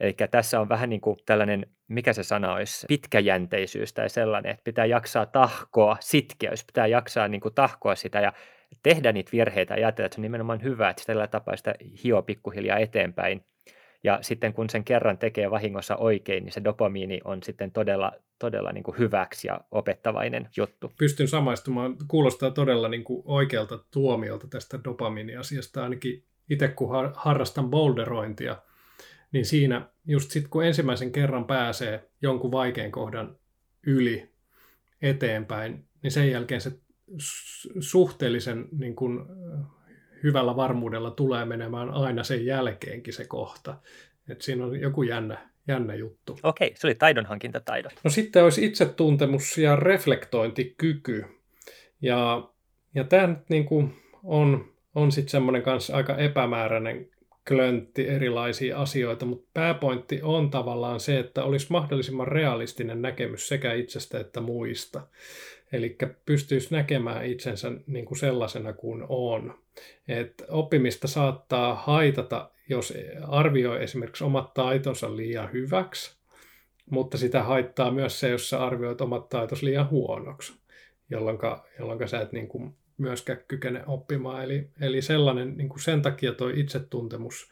Eli tässä on vähän niin kuin tällainen, mikä se sana olisi, pitkäjänteisyys tai sellainen, että pitää jaksaa tahkoa, sitkeys, pitää jaksaa niin kuin tahkoa sitä ja tehdä niitä virheitä ja ajatella, että se on nimenomaan hyvä, että tällä tapaa sitä hio pikkuhiljaa eteenpäin. Ja sitten kun sen kerran tekee vahingossa oikein, niin se dopamiini on sitten todella, todella niin kuin hyväksi ja opettavainen juttu. Pystyn samaistumaan. Kuulostaa todella niin kuin oikealta tuomiolta tästä dopamiiniasiasta. Ainakin itse kun harrastan boulderointia, niin siinä just sitten kun ensimmäisen kerran pääsee jonkun vaikean kohdan yli eteenpäin, niin sen jälkeen se suhteellisen niin kun, hyvällä varmuudella tulee menemään aina sen jälkeenkin se kohta. Et siinä on joku jännä, jännä juttu. Okei, se oli taidonhankintataidot. No sitten olisi itsetuntemus ja reflektointikyky. Ja, ja tämä niin kuin on, on sitten semmoinen kanssa aika epämääräinen klöntti erilaisia asioita, mutta pääpointti on tavallaan se, että olisi mahdollisimman realistinen näkemys sekä itsestä että muista. Eli pystyisi näkemään itsensä niin kuin sellaisena kuin on. Et oppimista saattaa haitata, jos arvioi esimerkiksi omat taitonsa liian hyväksi, mutta sitä haittaa myös se, jos sä arvioit omat taitos liian huonoksi, jolloin, jolloin sä et niin kuin myöskään kykene oppimaan. Eli, eli sellainen, niin kuin sen takia tuo itsetuntemus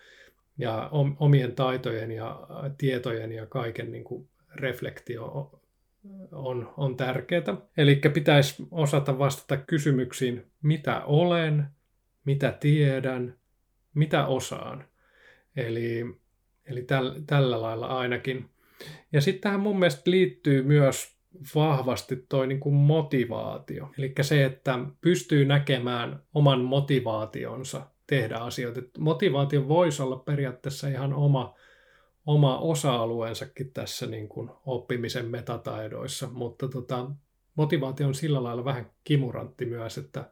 ja omien taitojen ja tietojen ja kaiken niin kuin reflektio on, on tärkeää. Eli pitäisi osata vastata kysymyksiin, mitä olen, mitä tiedän, mitä osaan. Eli, eli täl, tällä lailla ainakin. Ja sitten tähän mun mielestä liittyy myös vahvasti toi niin kuin motivaatio. Eli se, että pystyy näkemään oman motivaationsa tehdä asioita. Motivaatio voisi olla periaatteessa ihan oma, oma osa-alueensakin tässä niin kuin oppimisen metataidoissa, mutta tota, motivaatio on sillä lailla vähän kimurantti myös, että,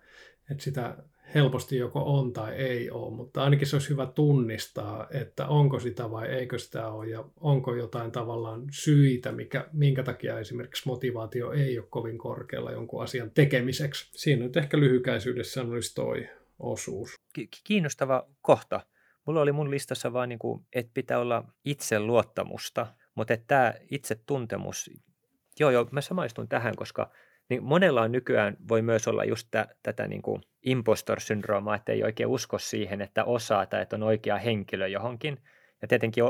että sitä helposti joko on tai ei ole, mutta ainakin se olisi hyvä tunnistaa, että onko sitä vai eikö sitä ole ja onko jotain tavallaan syitä, mikä, minkä takia esimerkiksi motivaatio ei ole kovin korkealla jonkun asian tekemiseksi. Siinä nyt ehkä lyhykäisyydessä olisi toi osuus. Kiinnostava kohta. Mulla oli mun listassa vaan, niin kuin, että pitää olla itseluottamusta, mutta että tämä itsetuntemus, joo joo, mä samaistun tähän, koska niin monella on nykyään voi myös olla just tä, tätä niin kuin impostor-syndroomaa, että ei oikein usko siihen, että osaa tai että on oikea henkilö johonkin. Ja tietenkin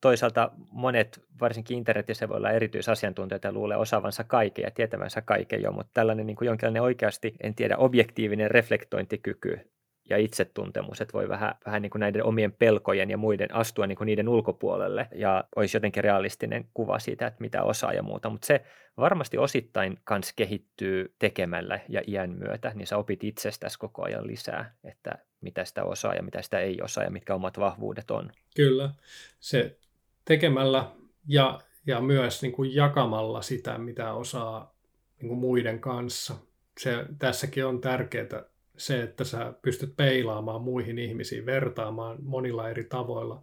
toisaalta monet, varsinkin internetissä voi olla erityisasiantuntijoita luulee osaavansa kaiken ja tietävänsä kaiken jo, mutta tällainen niin kuin jonkinlainen oikeasti, en tiedä, objektiivinen reflektointikyky ja itsetuntemus, että voi vähän, vähän niin kuin näiden omien pelkojen ja muiden astua niin kuin niiden ulkopuolelle ja olisi jotenkin realistinen kuva siitä, että mitä osaa ja muuta, mutta se varmasti osittain kans kehittyy tekemällä ja iän myötä, niin sä opit itsestäsi koko ajan lisää, että mitä sitä osaa ja mitä sitä ei osaa ja mitkä omat vahvuudet on. Kyllä, se tekemällä ja, ja myös niin kuin jakamalla sitä, mitä osaa niin kuin muiden kanssa. Se, tässäkin on tärkeää se, että sä pystyt peilaamaan muihin ihmisiin, vertaamaan monilla eri tavoilla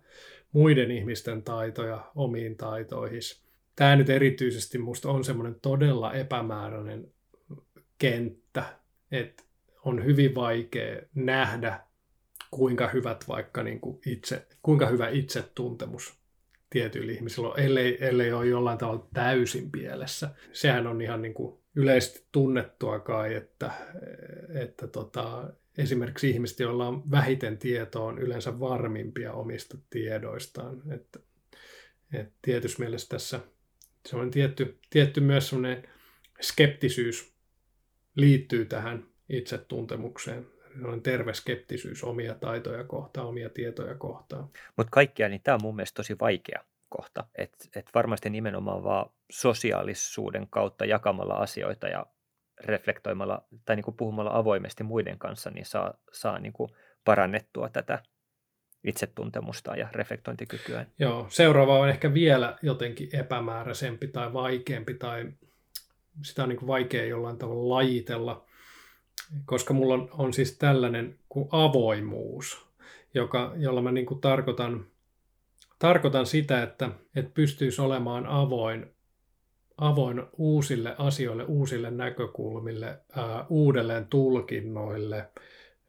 muiden ihmisten taitoja omiin taitoihin. Tämä nyt erityisesti musta on semmoinen todella epämääräinen kenttä, että on hyvin vaikea nähdä, kuinka hyvät vaikka niin kuin itse, kuinka hyvä itsetuntemus tietyillä ihmisillä on, ellei, ellei ole jollain tavalla täysin pielessä. Sehän on ihan niin kuin yleisesti tunnettua kai, että, että tota, esimerkiksi ihmiset, joilla on vähiten tietoa, on yleensä varmimpia omista tiedoistaan. Että, että tietyssä mielessä tässä se on tietty, tietty myös sellainen skeptisyys liittyy tähän itsetuntemukseen. On terve skeptisyys omia taitoja kohtaan, omia tietoja kohtaan. Mutta kaikkia, niin tämä on mun mielestä tosi vaikea kohta. että et varmasti nimenomaan vaan sosiaalisuuden kautta jakamalla asioita ja reflektoimalla tai niin kuin puhumalla avoimesti muiden kanssa, niin saa, saa niin kuin parannettua tätä itsetuntemusta ja reflektointikykyä. Joo, seuraava on ehkä vielä jotenkin epämääräisempi tai vaikeampi tai sitä on niin kuin vaikea jollain tavalla lajitella, koska mulla on, on siis tällainen kuin avoimuus, joka, jolla mä niin kuin tarkoitan, tarkoitan sitä, että, että pystyisi olemaan avoin avoin uusille asioille, uusille näkökulmille, ää, uudelleen tulkinnoille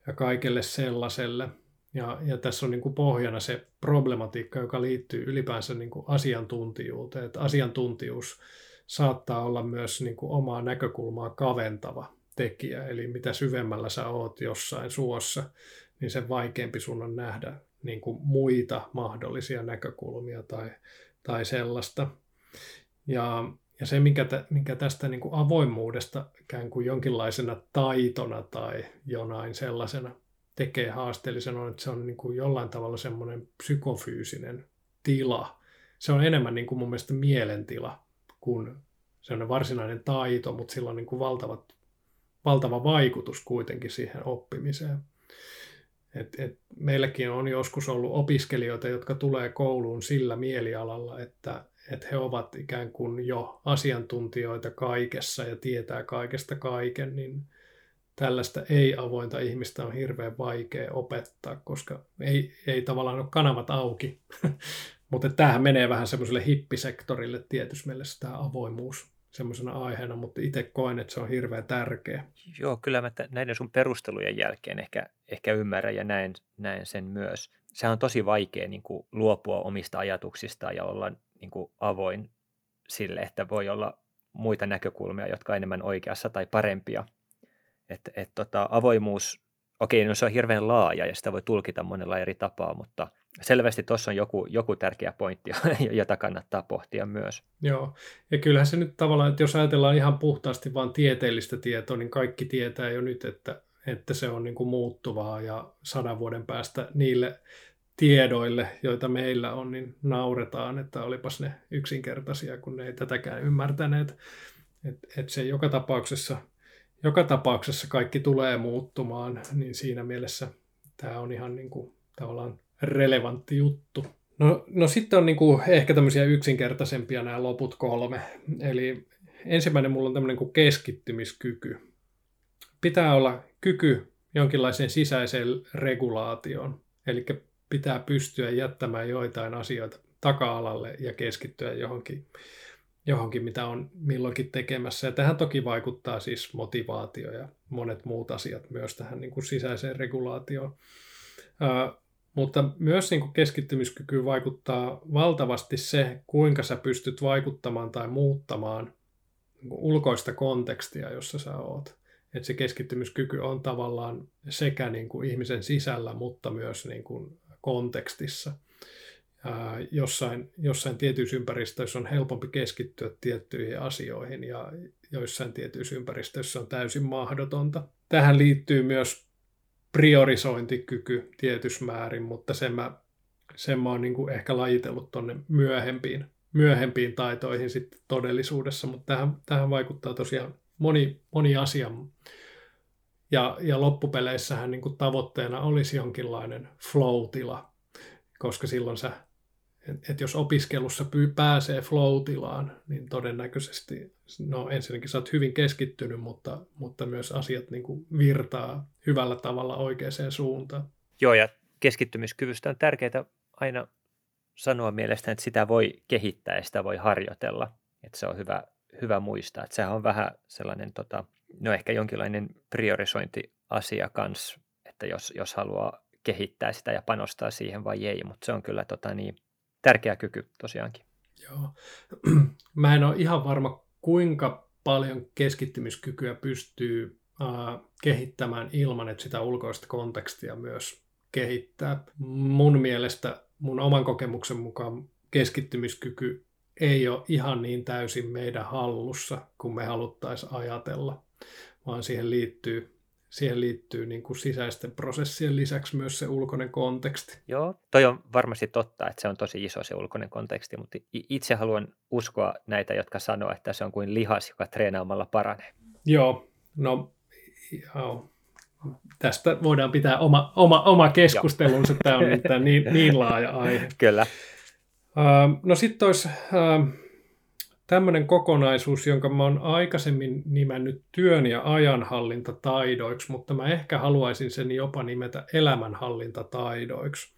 ja kaikelle sellaiselle. Ja, ja tässä on niin kuin pohjana se problematiikka, joka liittyy ylipäänsä niin kuin asiantuntijuuteen. Että asiantuntijuus saattaa olla myös niin kuin omaa näkökulmaa kaventava tekijä. Eli mitä syvemmällä sä oot jossain suossa, niin sen vaikeampi sun on nähdä niin kuin muita mahdollisia näkökulmia tai, tai sellaista. Ja ja se, mikä, tä, mikä tästä niin kuin avoimuudesta ikään kuin jonkinlaisena taitona tai jonain sellaisena tekee haasteellisen on, että se on niin kuin jollain tavalla semmoinen psykofyysinen tila. Se on enemmän niin kuin mun mielestä mielentila kuin on varsinainen taito, mutta sillä on niin kuin valtavat, valtava vaikutus kuitenkin siihen oppimiseen. Et, et meilläkin on joskus ollut opiskelijoita, jotka tulee kouluun sillä mielialalla, että että he ovat ikään kuin jo asiantuntijoita kaikessa ja tietää kaikesta kaiken, niin tällaista ei-avointa ihmistä on hirveän vaikea opettaa, koska ei, ei tavallaan ole kanavat auki. (laughs) Mutta tämähän menee vähän semmoiselle hippisektorille tietysti mielessä tämä avoimuus semmoisena aiheena, mutta itse koen, että se on hirveän tärkeä. Joo, kyllä mä näiden sun perustelujen jälkeen ehkä, ehkä ymmärrän ja näen, näen sen myös. Sehän on tosi vaikea niin kuin, luopua omista ajatuksista ja olla niin kuin avoin sille, että voi olla muita näkökulmia, jotka on enemmän oikeassa tai parempia. Et, et tota, avoimuus, okei, no se on hirveän laaja ja sitä voi tulkita monella eri tapaa, mutta selvästi tuossa on joku, joku tärkeä pointti, (laughs) jota kannattaa pohtia myös. Joo, ja kyllähän se nyt tavallaan, että jos ajatellaan ihan puhtaasti vain tieteellistä tietoa, niin kaikki tietää jo nyt, että, että se on niin kuin muuttuvaa ja sadan vuoden päästä niille tiedoille, joita meillä on, niin nauretaan, että olipas ne yksinkertaisia, kun ne ei tätäkään ymmärtäneet. Et, et se joka tapauksessa, joka tapauksessa kaikki tulee muuttumaan, niin siinä mielessä tämä on ihan niin kuin, tavallaan relevantti juttu. No, no sitten on niin kuin ehkä tämmöisiä yksinkertaisempia nämä loput kolme. Eli ensimmäinen mulla on tämmöinen kuin keskittymiskyky. Pitää olla kyky jonkinlaiseen sisäiseen regulaatioon. Eli pitää pystyä jättämään joitain asioita taka-alalle ja keskittyä johonkin, johonkin, mitä on milloinkin tekemässä. Ja tähän toki vaikuttaa siis motivaatio ja monet muut asiat myös tähän niin kuin sisäiseen regulaatioon. Mutta myös niin kuin keskittymiskyky vaikuttaa valtavasti se, kuinka sä pystyt vaikuttamaan tai muuttamaan niin ulkoista kontekstia, jossa sä oot. Että se keskittymiskyky on tavallaan sekä niin kuin ihmisen sisällä, mutta myös niin kuin kontekstissa. Ää, jossain, jossain tietyissä ympäristöissä on helpompi keskittyä tiettyihin asioihin ja joissain tietyissä ympäristöissä on täysin mahdotonta. Tähän liittyy myös priorisointikyky tietyssä määrin, mutta sen mä, sen mä oon niin kuin ehkä lajitellut tuonne myöhempiin, myöhempiin taitoihin sitten todellisuudessa, mutta tähän, tähän vaikuttaa tosiaan moni, moni asia. Ja, ja loppupeleissähän niin kuin tavoitteena olisi jonkinlainen flow-tila, koska silloin sä että et jos opiskelussa pyy, pääsee flow-tilaan, niin todennäköisesti, no ensinnäkin sä oot hyvin keskittynyt, mutta, mutta myös asiat niin kuin virtaa hyvällä tavalla oikeaan suuntaan. Joo, ja keskittymiskyvystä on tärkeää aina sanoa mielestäni, että sitä voi kehittää ja sitä voi harjoitella. Että se on hyvä, hyvä muistaa. Että sehän on vähän sellainen, tota, no ehkä jonkinlainen priorisointiasia kanssa, että jos, jos haluaa kehittää sitä ja panostaa siihen vai ei, mutta se on kyllä tota, niin, tärkeä kyky tosiaankin. Joo. (clears throat) Mä en ole ihan varma, kuinka paljon keskittymiskykyä pystyy äh, kehittämään ilman, että sitä ulkoista kontekstia myös kehittää. Mun mielestä, mun oman kokemuksen mukaan keskittymiskyky ei ole ihan niin täysin meidän hallussa, kuin me haluttaisiin ajatella, vaan siihen liittyy siihen liittyy niin kuin sisäisten prosessien lisäksi myös se ulkoinen konteksti. Joo, toi on varmasti totta, että se on tosi iso se ulkoinen konteksti, mutta itse haluan uskoa näitä, jotka sanoo, että se on kuin lihas, joka treenaamalla paranee. Joo, no joo. tästä voidaan pitää oma, oma, oma keskustelunsa, tämä on niin, niin laaja aihe. (laughs) Kyllä. No sitten olisi tämmöinen kokonaisuus, jonka mä oon aikaisemmin nimennyt työn ja ajanhallintataidoiksi, mutta mä ehkä haluaisin sen jopa nimetä elämänhallintataidoiksi,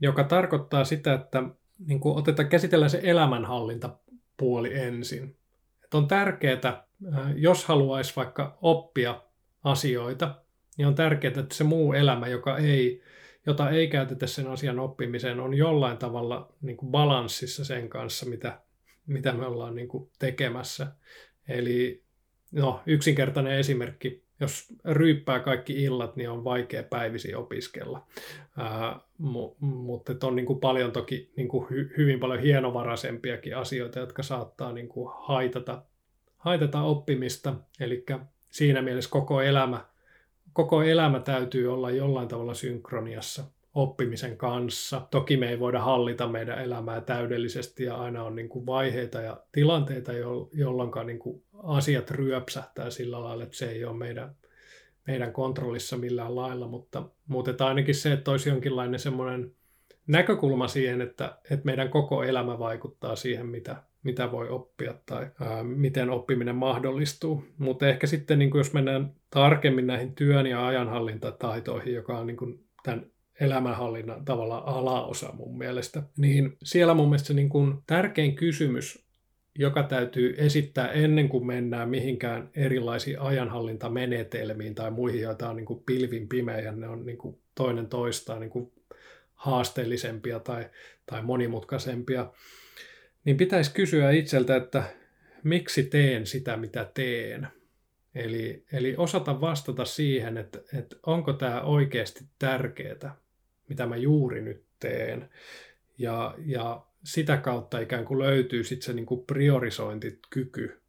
joka tarkoittaa sitä, että niin kuin otetaan, käsitellään se elämänhallintapuoli ensin. Että on tärkeää, äh, jos haluaisi vaikka oppia asioita, niin on tärkeää, että se muu elämä, joka ei, jota ei käytetä sen asian oppimiseen, on jollain tavalla niin balanssissa sen kanssa, mitä mitä me ollaan niin kuin tekemässä. Eli no, yksinkertainen esimerkki, jos ryyppää kaikki illat, niin on vaikea päivisi opiskella. Ää, mu- mutta on niin kuin paljon toki niin kuin hy- hyvin paljon hienovaraisempiakin asioita, jotka saattaa niin kuin haitata, haitata oppimista. Eli siinä mielessä koko elämä, koko elämä täytyy olla jollain tavalla synkroniassa oppimisen kanssa. Toki me ei voida hallita meidän elämää täydellisesti ja aina on niin kuin vaiheita ja tilanteita, jolloin niin kuin asiat ryöpsähtää sillä lailla, että se ei ole meidän, meidän kontrollissa millään lailla, mutta, mutta ainakin se, että olisi jonkinlainen semmoinen näkökulma siihen, että, että meidän koko elämä vaikuttaa siihen, mitä, mitä voi oppia tai ää, miten oppiminen mahdollistuu. Mutta ehkä sitten, niin kuin jos mennään tarkemmin näihin työn ja ajanhallintataitoihin, joka on niin kuin tämän elämänhallinnan tavalla alaosa mun mielestä, niin siellä mun mielestä se niin kuin tärkein kysymys, joka täytyy esittää ennen kuin mennään mihinkään erilaisiin ajanhallintamenetelmiin tai muihin, joita on niin kuin pilvin pimeä ja ne on niin kuin toinen toistaan niin kuin haasteellisempia tai, tai monimutkaisempia, niin pitäisi kysyä itseltä, että miksi teen sitä, mitä teen. Eli, eli osata vastata siihen, että, että onko tämä oikeasti tärkeää mitä mä juuri nyt teen. Ja, ja sitä kautta ikään kuin löytyy sitten se niin kuin priorisointikyky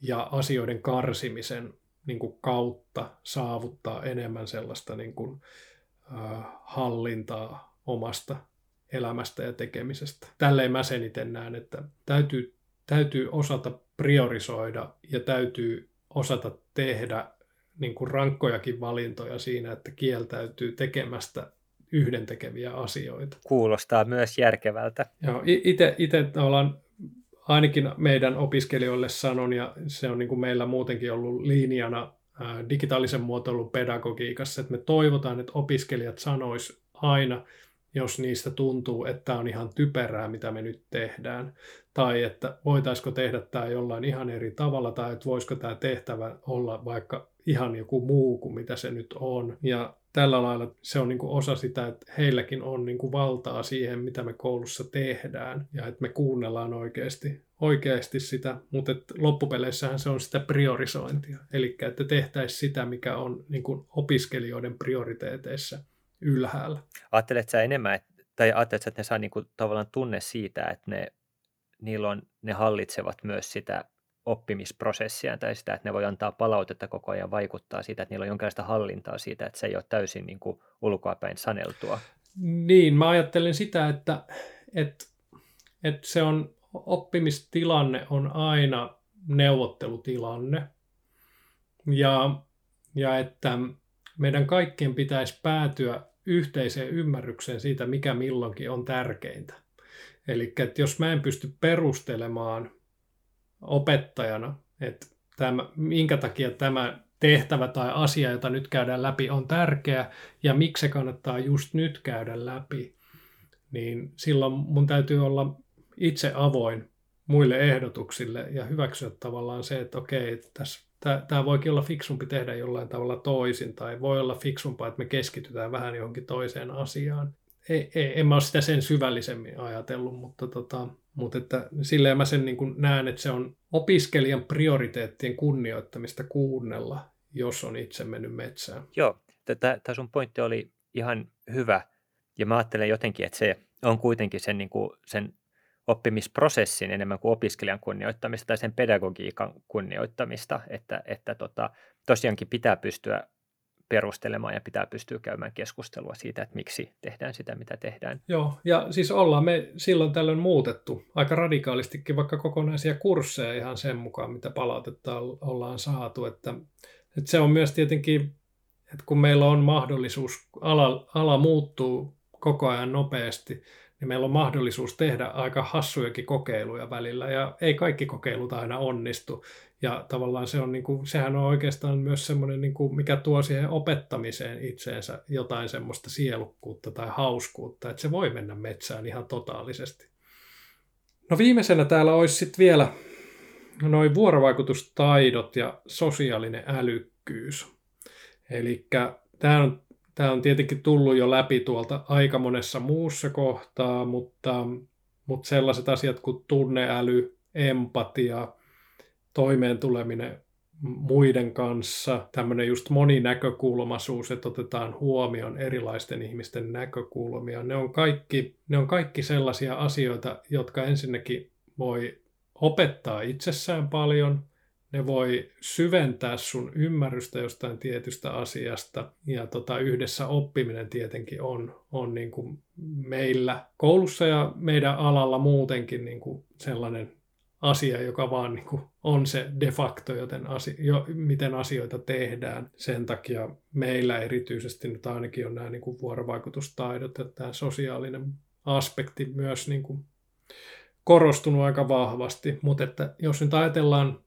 ja asioiden karsimisen niin kuin kautta saavuttaa enemmän sellaista niin kuin, äh, hallintaa omasta elämästä ja tekemisestä. Tälleen mä sen itse näen, että täytyy, täytyy osata priorisoida ja täytyy osata tehdä niin kuin rankkojakin valintoja siinä, että kieltäytyy tekemästä yhdentekeviä asioita. Kuulostaa myös järkevältä. Joo, itse ollaan ainakin meidän opiskelijoille sanon, ja se on niin kuin meillä muutenkin ollut linjana digitaalisen muotoilun pedagogiikassa, että me toivotaan, että opiskelijat sanois aina, jos niistä tuntuu, että on ihan typerää, mitä me nyt tehdään, tai että voitaisiko tehdä tämä jollain ihan eri tavalla, tai että voisiko tämä tehtävä olla vaikka ihan joku muu kuin mitä se nyt on. Ja tällä lailla se on niin kuin osa sitä, että heilläkin on niin kuin valtaa siihen, mitä me koulussa tehdään ja että me kuunnellaan oikeasti, oikeasti sitä, mutta että loppupeleissähän se on sitä priorisointia, eli että tehtäisiin sitä, mikä on niin kuin opiskelijoiden prioriteeteissa ylhäällä. Ajatteletko sä enemmän, tai ajatteletko, että ne saa niin kuin tavallaan tunne siitä, että ne, niillä on, ne hallitsevat myös sitä oppimisprosessia tai sitä, että ne voi antaa palautetta koko ajan vaikuttaa siitä, että niillä on jonkinlaista hallintaa siitä, että se ei ole täysin niin kuin ulkoapäin saneltua. Niin, mä ajattelen sitä, että, että, että se on oppimistilanne on aina neuvottelutilanne ja, ja että meidän kaikkien pitäisi päätyä yhteiseen ymmärrykseen siitä, mikä milloinkin on tärkeintä. Eli jos mä en pysty perustelemaan opettajana, että tämä, minkä takia tämä tehtävä tai asia, jota nyt käydään läpi, on tärkeä ja miksi se kannattaa just nyt käydä läpi, niin silloin mun täytyy olla itse avoin muille ehdotuksille ja hyväksyä tavallaan se, että okei, tässä, tämä voikin olla fiksumpi tehdä jollain tavalla toisin tai voi olla fiksumpaa, että me keskitytään vähän johonkin toiseen asiaan. Ei, ei, en mä ole sitä sen syvällisemmin ajatellut, mutta, tota, mutta että silleen mä sen niin kuin näen, että se on opiskelijan prioriteettien kunnioittamista kuunnella, jos on itse mennyt metsään. Joo, tämä sun pointti oli ihan hyvä ja mä ajattelen jotenkin, että se on kuitenkin sen, niin kuin, sen oppimisprosessin enemmän kuin opiskelijan kunnioittamista tai sen pedagogiikan kunnioittamista, että, että tota, tosiaankin pitää pystyä perustelemaan ja pitää pystyä käymään keskustelua siitä, että miksi tehdään sitä, mitä tehdään. Joo, ja siis ollaan me silloin tällöin muutettu aika radikaalistikin vaikka kokonaisia kursseja ihan sen mukaan, mitä palautetta ollaan saatu, että, että se on myös tietenkin, että kun meillä on mahdollisuus, ala, ala muuttuu koko ajan nopeasti, niin meillä on mahdollisuus tehdä aika hassujakin kokeiluja välillä, ja ei kaikki kokeilut aina onnistu. Ja tavallaan se on, niin kuin, sehän on oikeastaan myös semmoinen, niin kuin, mikä tuo siihen opettamiseen itseensä jotain semmoista sielukkuutta tai hauskuutta, että se voi mennä metsään ihan totaalisesti. No viimeisenä täällä olisi sitten vielä noin vuorovaikutustaidot ja sosiaalinen älykkyys. Eli tämä on Tämä on tietenkin tullut jo läpi tuolta aika monessa muussa kohtaa, mutta, mutta sellaiset asiat kuin tunneäly, empatia, toimeen tuleminen muiden kanssa, tämmöinen just moninäkökulmaisuus, että otetaan huomioon erilaisten ihmisten näkökulmia. Ne on kaikki, ne on kaikki sellaisia asioita, jotka ensinnäkin voi opettaa itsessään paljon – ne voi syventää sun ymmärrystä jostain tietystä asiasta. Ja tota, yhdessä oppiminen tietenkin on, on niin kuin meillä koulussa ja meidän alalla muutenkin niin kuin sellainen asia, joka vaan niin kuin on se de facto, joten asio- jo, miten asioita tehdään. Sen takia meillä erityisesti nyt ainakin on nämä niin kuin vuorovaikutustaidot ja tämä sosiaalinen aspekti myös niin kuin korostunut aika vahvasti, mutta että jos nyt ajatellaan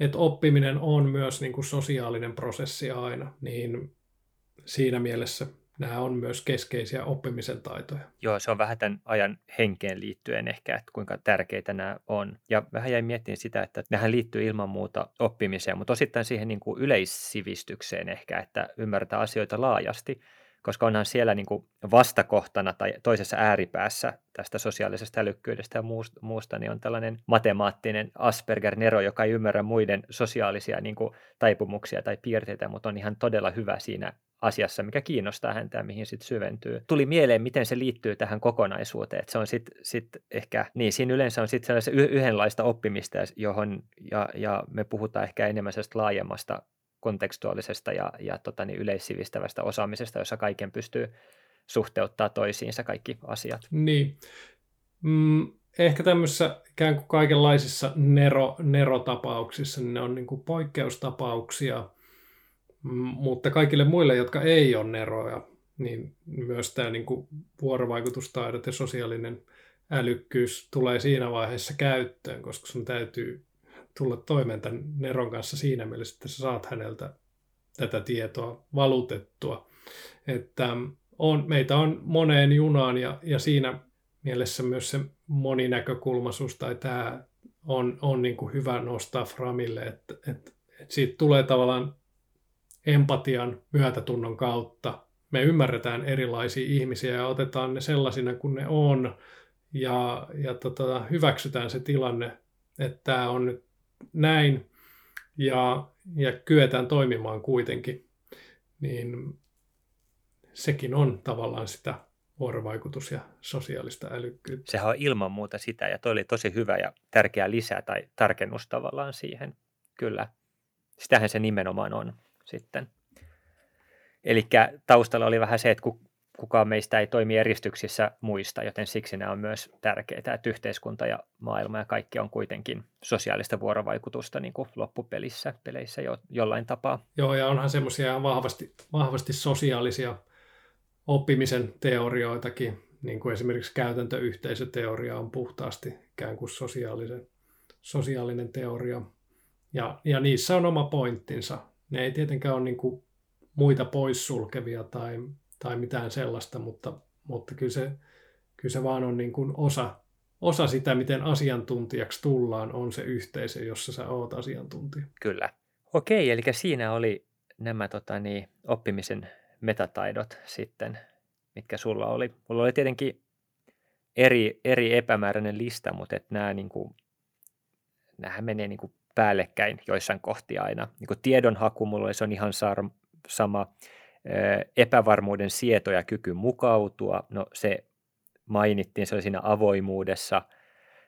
että oppiminen on myös niin kuin sosiaalinen prosessi aina, niin siinä mielessä nämä on myös keskeisiä oppimisen taitoja. Joo, se on vähän tämän ajan henkeen liittyen ehkä, että kuinka tärkeitä nämä on. Ja vähän jäin miettimään sitä, että nämähän liittyy ilman muuta oppimiseen, mutta osittain siihen niin kuin yleissivistykseen ehkä, että ymmärtää asioita laajasti koska onhan siellä niin kuin vastakohtana tai toisessa ääripäässä tästä sosiaalisesta älykkyydestä ja muusta, niin on tällainen matemaattinen Asperger-nero, joka ei ymmärrä muiden sosiaalisia niin kuin taipumuksia tai piirteitä, mutta on ihan todella hyvä siinä asiassa, mikä kiinnostaa häntä ja mihin sitten syventyy. Tuli mieleen, miten se liittyy tähän kokonaisuuteen. Että se on sitten sit ehkä, niin siinä yleensä on sitten sellaista yhdenlaista oppimista, johon, ja, ja me puhutaan ehkä enemmän sellaista laajemmasta kontekstuaalisesta ja, ja tota, niin yleissivistävästä osaamisesta, jossa kaiken pystyy suhteuttaa toisiinsa kaikki asiat. Niin. Mm, ehkä tämmöisissä ikään kuin kaikenlaisissa nero, nerotapauksissa, niin ne on niin kuin poikkeustapauksia, mm, mutta kaikille muille, jotka ei ole neroja, niin myös tämä niin kuin vuorovaikutustaidot ja sosiaalinen älykkyys tulee siinä vaiheessa käyttöön, koska sun täytyy tulla toimeen tämän Neron kanssa siinä mielessä, että sä saat häneltä tätä tietoa valutettua. Että on, meitä on moneen junaan ja, ja siinä mielessä myös se moninäkökulmaisuus tai tämä on, on niin kuin hyvä nostaa framille, että, että, että siitä tulee tavallaan empatian myötätunnon kautta. Me ymmärretään erilaisia ihmisiä ja otetaan ne sellaisina kuin ne on ja, ja tota, hyväksytään se tilanne, että tämä on nyt näin ja, ja kyetään toimimaan kuitenkin, niin sekin on tavallaan sitä vuorovaikutus- ja sosiaalista älykkyyttä. Sehän on ilman muuta sitä, ja toi oli tosi hyvä ja tärkeä lisä tai tarkennus tavallaan siihen. Kyllä, sitähän se nimenomaan on sitten. Eli taustalla oli vähän se, että kun kukaan meistä ei toimi eristyksissä muista, joten siksi nämä on myös tärkeitä, että yhteiskunta ja maailma ja kaikki on kuitenkin sosiaalista vuorovaikutusta niin kuin loppupelissä, peleissä jo, jollain tapaa. Joo, ja onhan semmoisia vahvasti, vahvasti sosiaalisia oppimisen teorioitakin, niin kuin esimerkiksi käytäntöyhteisöteoria on puhtaasti ikään kuin sosiaalisen, sosiaalinen teoria. Ja, ja niissä on oma pointtinsa. Ne ei tietenkään ole niin kuin muita poissulkevia tai, tai mitään sellaista, mutta, mutta kyllä, se, kyllä se vaan on niin kuin osa, osa sitä, miten asiantuntijaksi tullaan, on se yhteisö, jossa sä oot asiantuntija. Kyllä. Okei, eli siinä oli nämä tota, niin, oppimisen metataidot sitten, mitkä sulla oli. Mulla oli tietenkin eri, eri epämääräinen lista, mutta et nämä, niin kuin, nämähän menee niin kuin päällekkäin joissain kohtia aina. Niin kuin tiedonhaku mulla oli, se on ihan sar- sama. Epävarmuuden sieto ja kyky mukautua, no se mainittiin, se oli siinä avoimuudessa.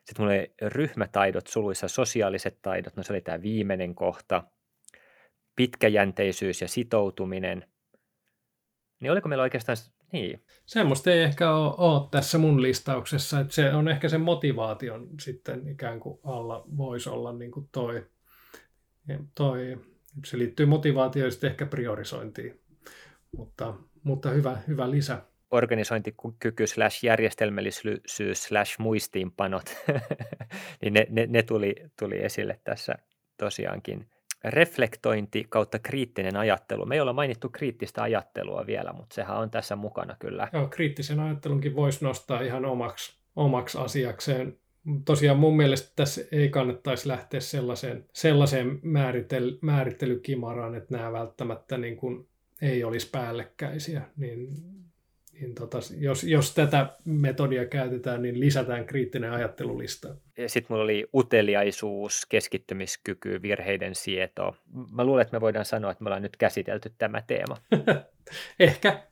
Sitten mulla oli ryhmätaidot, suluissa sosiaaliset taidot, no se oli tämä viimeinen kohta. Pitkäjänteisyys ja sitoutuminen. Niin oliko meillä oikeastaan, niin. Semmoista ei ehkä ole, ole tässä mun listauksessa, että se on ehkä sen motivaation sitten ikään kuin alla voisi olla niin kuin toi, toi, se liittyy motivaatioon ja sitten ehkä priorisointiin, mutta, mutta hyvä, hyvä lisä organisointikyky slash järjestelmällisyys slash muistiinpanot, (laughs) niin ne, ne, ne tuli, tuli esille tässä tosiaankin. Reflektointi kautta kriittinen ajattelu. Me ei olla mainittu kriittistä ajattelua vielä, mutta sehän on tässä mukana kyllä. Joo, kriittisen ajattelunkin voisi nostaa ihan omaksi, omaksi asiakseen. Tosiaan mun mielestä tässä ei kannattaisi lähteä sellaiseen, sellaiseen määritel, määrittelykimaraan, että nämä välttämättä niin kuin ei olisi päällekkäisiä, niin niin tota, jos, jos tätä metodia käytetään, niin lisätään kriittinen ajattelulista. Sitten mulla oli uteliaisuus, keskittymiskyky, virheiden sieto. Mä luulen, että me voidaan sanoa, että me ollaan nyt käsitelty tämä teema. (laughs) Ehkä,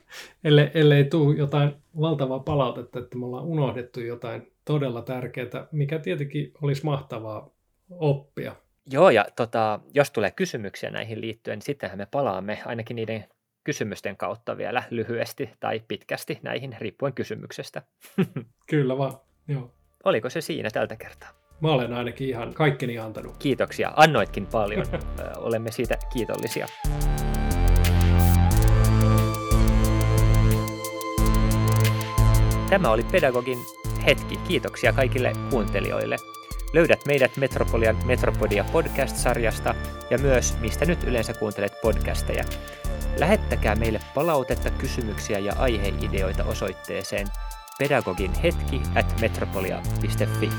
ellei, ellei tule jotain valtavaa palautetta, että me ollaan unohdettu jotain todella tärkeää, mikä tietenkin olisi mahtavaa oppia. Joo, ja tota, jos tulee kysymyksiä näihin liittyen, niin sittenhän me palaamme ainakin niiden kysymysten kautta vielä lyhyesti tai pitkästi näihin, riippuen kysymyksestä. (laughs) Kyllä vaan, joo. Oliko se siinä tältä kertaa? Mä olen ainakin ihan kaikkeni antanut. Kiitoksia, annoitkin paljon. (laughs) Olemme siitä kiitollisia. Tämä oli Pedagogin hetki. Kiitoksia kaikille kuuntelijoille. Löydät meidät Metropolian Metropodia podcast-sarjasta ja myös mistä nyt yleensä kuuntelet podcasteja. Lähettäkää meille palautetta, kysymyksiä ja aiheideoita osoitteeseen pedagoginhetki at metropolia.fi.